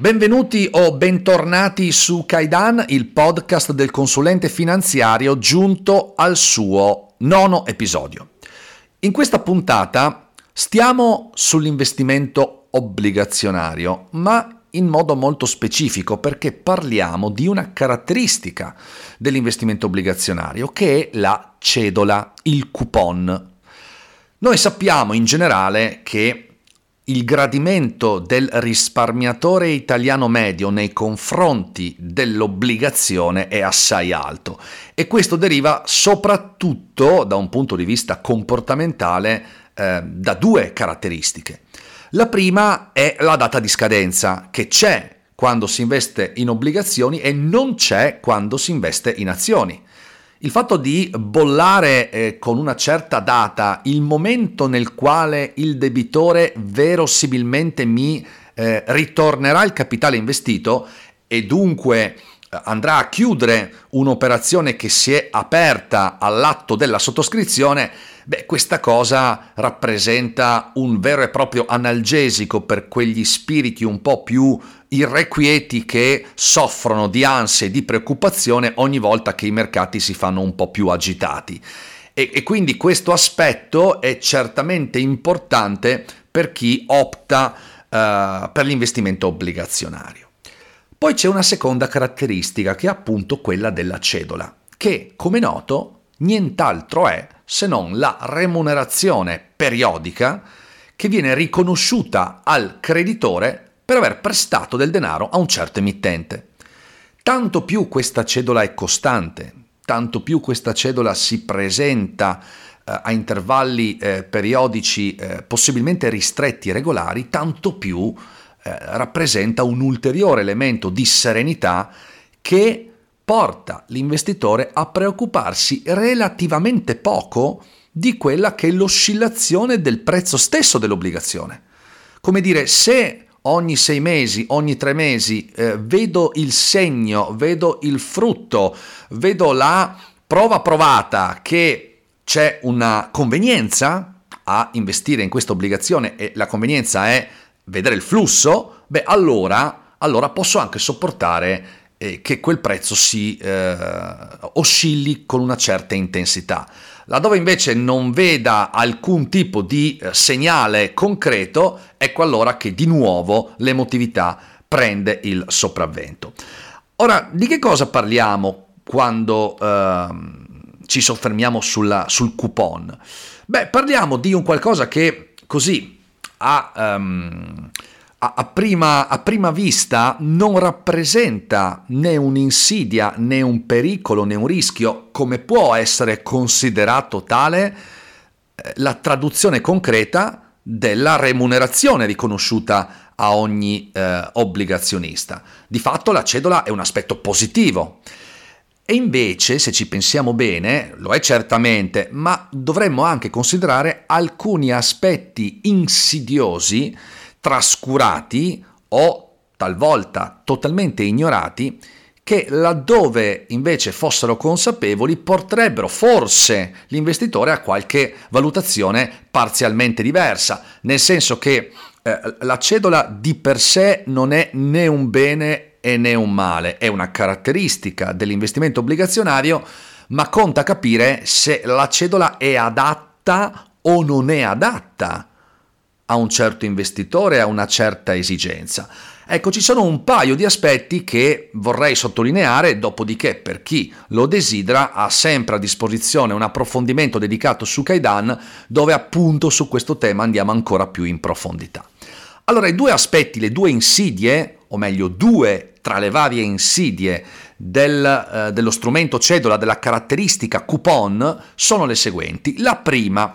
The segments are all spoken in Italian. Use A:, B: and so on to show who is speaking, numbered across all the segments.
A: Benvenuti o bentornati su Kaidan, il podcast del consulente finanziario giunto al suo nono episodio. In questa puntata stiamo sull'investimento obbligazionario, ma in modo molto specifico perché parliamo di una caratteristica dell'investimento obbligazionario che è la cedola, il coupon. Noi sappiamo in generale che il gradimento del risparmiatore italiano medio nei confronti dell'obbligazione è assai alto e questo deriva soprattutto da un punto di vista comportamentale eh, da due caratteristiche. La prima è la data di scadenza che c'è quando si investe in obbligazioni e non c'è quando si investe in azioni. Il fatto di bollare eh, con una certa data il momento nel quale il debitore verosimilmente mi eh, ritornerà il capitale investito e dunque andrà a chiudere un'operazione che si è aperta all'atto della sottoscrizione, beh, questa cosa rappresenta un vero e proprio analgesico per quegli spiriti un po' più irrequieti che soffrono di ansia e di preoccupazione ogni volta che i mercati si fanno un po' più agitati. E, e quindi questo aspetto è certamente importante per chi opta uh, per l'investimento obbligazionario. Poi c'è una seconda caratteristica che è appunto quella della cedola, che come noto nient'altro è se non la remunerazione periodica che viene riconosciuta al creditore per aver prestato del denaro a un certo emittente. Tanto più questa cedola è costante, tanto più questa cedola si presenta eh, a intervalli eh, periodici eh, possibilmente ristretti e regolari, tanto più rappresenta un ulteriore elemento di serenità che porta l'investitore a preoccuparsi relativamente poco di quella che è l'oscillazione del prezzo stesso dell'obbligazione. Come dire, se ogni sei mesi, ogni tre mesi, eh, vedo il segno, vedo il frutto, vedo la prova provata che c'è una convenienza a investire in questa obbligazione e la convenienza è vedere il flusso, beh allora, allora posso anche sopportare eh, che quel prezzo si eh, oscilli con una certa intensità. Laddove invece non veda alcun tipo di eh, segnale concreto, ecco allora che di nuovo l'emotività prende il sopravvento. Ora, di che cosa parliamo quando eh, ci soffermiamo sulla, sul coupon? Beh, parliamo di un qualcosa che così ha... Um, a prima, a prima, vista non rappresenta né un'insidia né un pericolo né un rischio, come può essere considerato tale eh, la traduzione concreta della remunerazione riconosciuta a ogni eh, obbligazionista. Di fatto la cedola è un aspetto positivo. E invece, se ci pensiamo bene, lo è certamente, ma dovremmo anche considerare alcuni aspetti insidiosi trascurati o talvolta totalmente ignorati che laddove invece fossero consapevoli porterebbero forse l'investitore a qualche valutazione parzialmente diversa, nel senso che eh, la cedola di per sé non è né un bene e né un male, è una caratteristica dell'investimento obbligazionario, ma conta capire se la cedola è adatta o non è adatta a un certo investitore, a una certa esigenza. Ecco, ci sono un paio di aspetti che vorrei sottolineare, dopodiché per chi lo desidera ha sempre a disposizione un approfondimento dedicato su Kaidan, dove appunto su questo tema andiamo ancora più in profondità. Allora, i due aspetti, le due insidie, o meglio due tra le varie insidie del, eh, dello strumento cedola, della caratteristica coupon, sono le seguenti. La prima,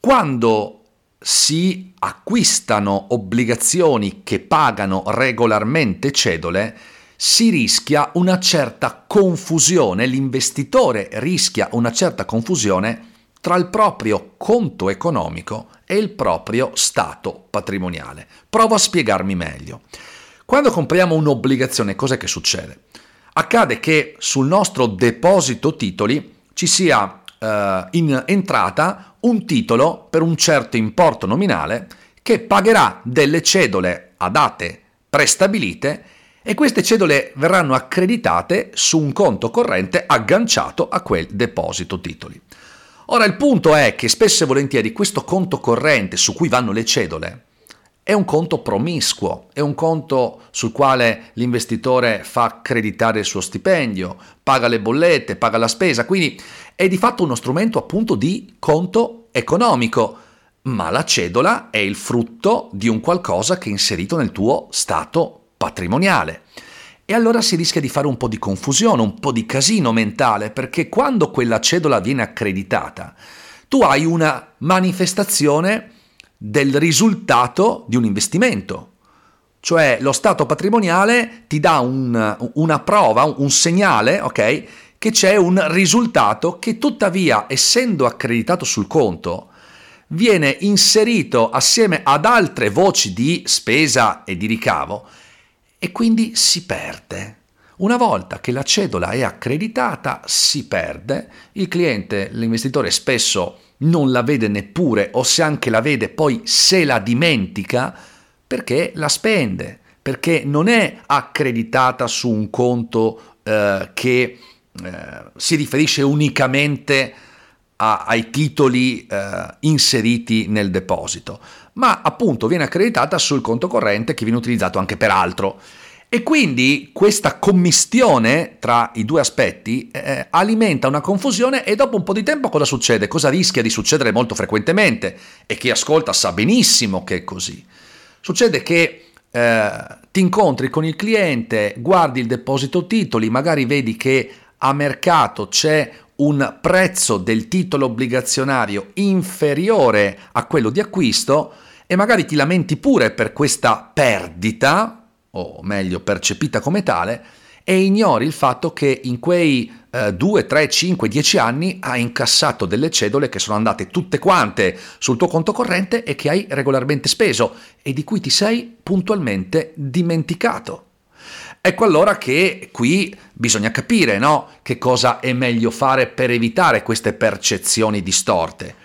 A: quando si acquistano obbligazioni che pagano regolarmente cedole, si rischia una certa confusione, l'investitore rischia una certa confusione tra il proprio conto economico e il proprio stato patrimoniale. Provo a spiegarmi meglio. Quando compriamo un'obbligazione, cos'è che succede? Accade che sul nostro deposito titoli ci sia eh, in entrata un titolo per un certo importo nominale che pagherà delle cedole a date prestabilite e queste cedole verranno accreditate su un conto corrente agganciato a quel deposito titoli. Ora il punto è che spesso e volentieri questo conto corrente su cui vanno le cedole è un conto promiscuo, è un conto sul quale l'investitore fa accreditare il suo stipendio, paga le bollette, paga la spesa, quindi è di fatto uno strumento appunto di conto economico, ma la cedola è il frutto di un qualcosa che è inserito nel tuo stato patrimoniale. E allora si rischia di fare un po' di confusione, un po' di casino mentale, perché quando quella cedola viene accreditata, tu hai una manifestazione del risultato di un investimento. Cioè lo stato patrimoniale ti dà un, una prova, un segnale, ok? Che c'è un risultato che tuttavia, essendo accreditato sul conto, viene inserito assieme ad altre voci di spesa e di ricavo e quindi si perde. Una volta che la cedola è accreditata, si perde, il cliente, l'investitore spesso non la vede neppure o se anche la vede poi se la dimentica perché la spende, perché non è accreditata su un conto eh, che eh, si riferisce unicamente a, ai titoli eh, inseriti nel deposito, ma appunto viene accreditata sul conto corrente che viene utilizzato anche per altro. E quindi questa commistione tra i due aspetti eh, alimenta una confusione e dopo un po' di tempo cosa succede? Cosa rischia di succedere molto frequentemente? E chi ascolta sa benissimo che è così. Succede che eh, ti incontri con il cliente, guardi il deposito titoli, magari vedi che a mercato c'è un prezzo del titolo obbligazionario inferiore a quello di acquisto e magari ti lamenti pure per questa perdita o meglio percepita come tale, e ignori il fatto che in quei eh, 2, 3, 5, 10 anni hai incassato delle cedole che sono andate tutte quante sul tuo conto corrente e che hai regolarmente speso e di cui ti sei puntualmente dimenticato. Ecco allora che qui bisogna capire no? che cosa è meglio fare per evitare queste percezioni distorte.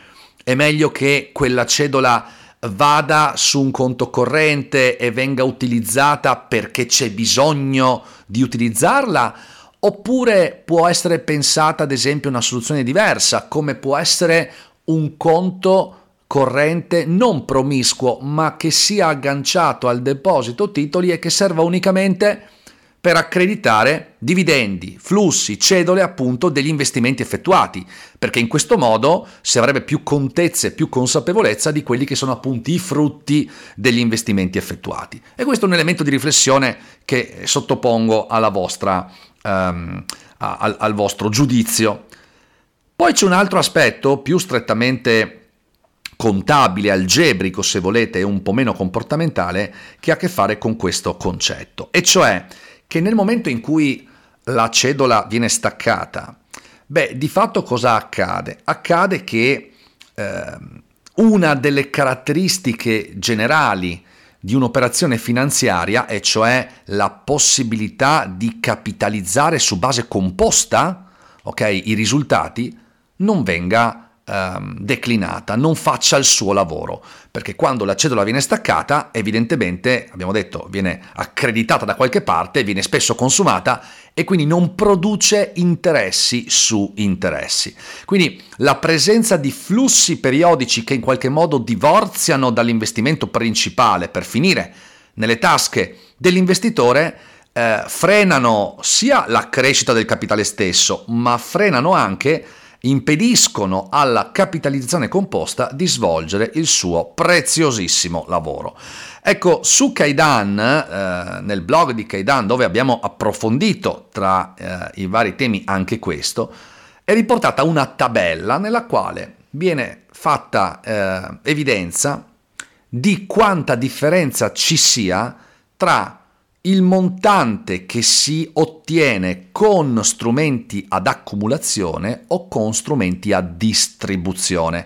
A: È meglio che quella cedola vada su un conto corrente e venga utilizzata perché c'è bisogno di utilizzarla? Oppure può essere pensata ad esempio una soluzione diversa, come può essere un conto corrente non promiscuo, ma che sia agganciato al deposito titoli e che serva unicamente per accreditare dividendi, flussi, cedole appunto degli investimenti effettuati, perché in questo modo si avrebbe più contezza e più consapevolezza di quelli che sono appunto i frutti degli investimenti effettuati. E questo è un elemento di riflessione che sottopongo vostra, um, al, al vostro giudizio. Poi c'è un altro aspetto più strettamente contabile, algebrico se volete, e un po' meno comportamentale, che ha a che fare con questo concetto, e cioè che nel momento in cui la cedola viene staccata, beh, di fatto cosa accade? Accade che eh, una delle caratteristiche generali di un'operazione finanziaria, e cioè la possibilità di capitalizzare su base composta okay, i risultati, non venga ehm, declinata, non faccia il suo lavoro, perché quando la cedola viene staccata, evidentemente, abbiamo detto, viene accreditata da qualche parte, viene spesso consumata e quindi non produce interessi su interessi. Quindi la presenza di flussi periodici che in qualche modo divorziano dall'investimento principale per finire nelle tasche dell'investitore eh, frenano sia la crescita del capitale stesso, ma frenano anche impediscono alla capitalizzazione composta di svolgere il suo preziosissimo lavoro. Ecco, su Kaidan, eh, nel blog di Kaidan, dove abbiamo approfondito tra eh, i vari temi anche questo, è riportata una tabella nella quale viene fatta eh, evidenza di quanta differenza ci sia tra il montante che si ottiene con strumenti ad accumulazione o con strumenti a distribuzione.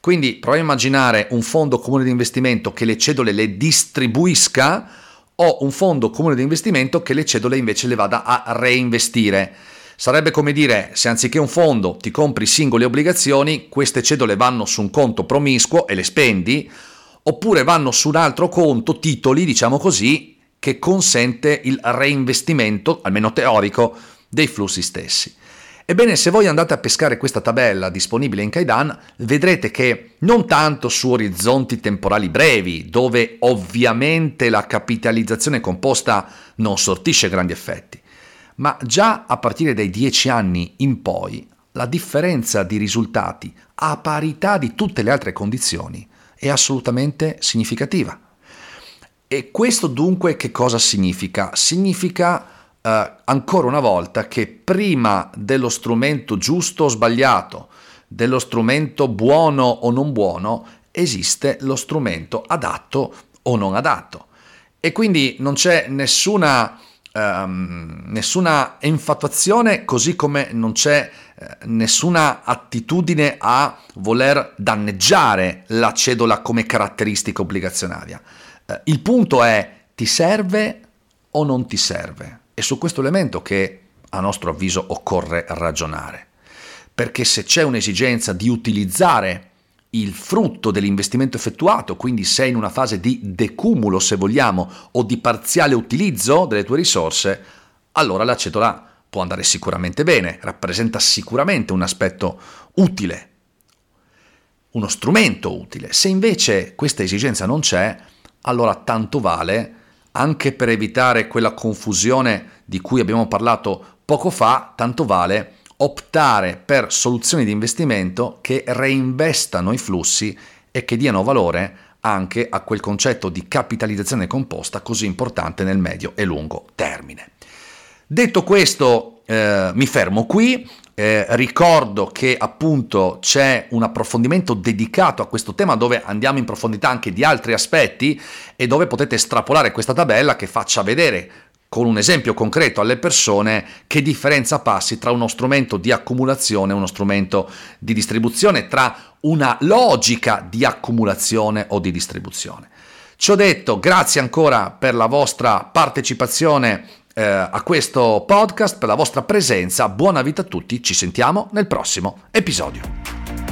A: Quindi proviamo a immaginare un fondo comune di investimento che le cedole le distribuisca o un fondo comune di investimento che le cedole invece le vada a reinvestire. Sarebbe come dire, se anziché un fondo ti compri singole obbligazioni, queste cedole vanno su un conto promiscuo e le spendi, oppure vanno su un altro conto, titoli, diciamo così, che consente il reinvestimento, almeno teorico, dei flussi stessi. Ebbene, se voi andate a pescare questa tabella disponibile in Kaidan, vedrete che non tanto su orizzonti temporali brevi, dove ovviamente la capitalizzazione composta non sortisce grandi effetti, ma già a partire dai 10 anni in poi, la differenza di risultati a parità di tutte le altre condizioni è assolutamente significativa. E questo dunque che cosa significa? Significa eh, ancora una volta che prima dello strumento giusto o sbagliato, dello strumento buono o non buono, esiste lo strumento adatto o non adatto. E quindi non c'è nessuna, ehm, nessuna infatuazione, così come non c'è eh, nessuna attitudine a voler danneggiare la cedola come caratteristica obbligazionaria. Eh, il punto è ti serve o non ti serve? È su questo elemento che a nostro avviso occorre ragionare, perché se c'è un'esigenza di utilizzare il frutto dell'investimento effettuato, quindi sei in una fase di decumulo se vogliamo o di parziale utilizzo delle tue risorse, allora la cetola può andare sicuramente bene, rappresenta sicuramente un aspetto utile, uno strumento utile. Se invece questa esigenza non c'è, allora tanto vale anche per evitare quella confusione di cui abbiamo parlato poco fa, tanto vale optare per soluzioni di investimento che reinvestano i flussi e che diano valore anche a quel concetto di capitalizzazione composta così importante nel medio e lungo termine. Detto questo, eh, mi fermo qui. Eh, ricordo che appunto c'è un approfondimento dedicato a questo tema dove andiamo in profondità anche di altri aspetti e dove potete estrapolare questa tabella che faccia vedere con un esempio concreto alle persone che differenza passi tra uno strumento di accumulazione e uno strumento di distribuzione, tra una logica di accumulazione o di distribuzione. Ciò detto, grazie ancora per la vostra partecipazione eh, a questo podcast, per la vostra presenza. Buona vita a tutti, ci sentiamo nel prossimo episodio.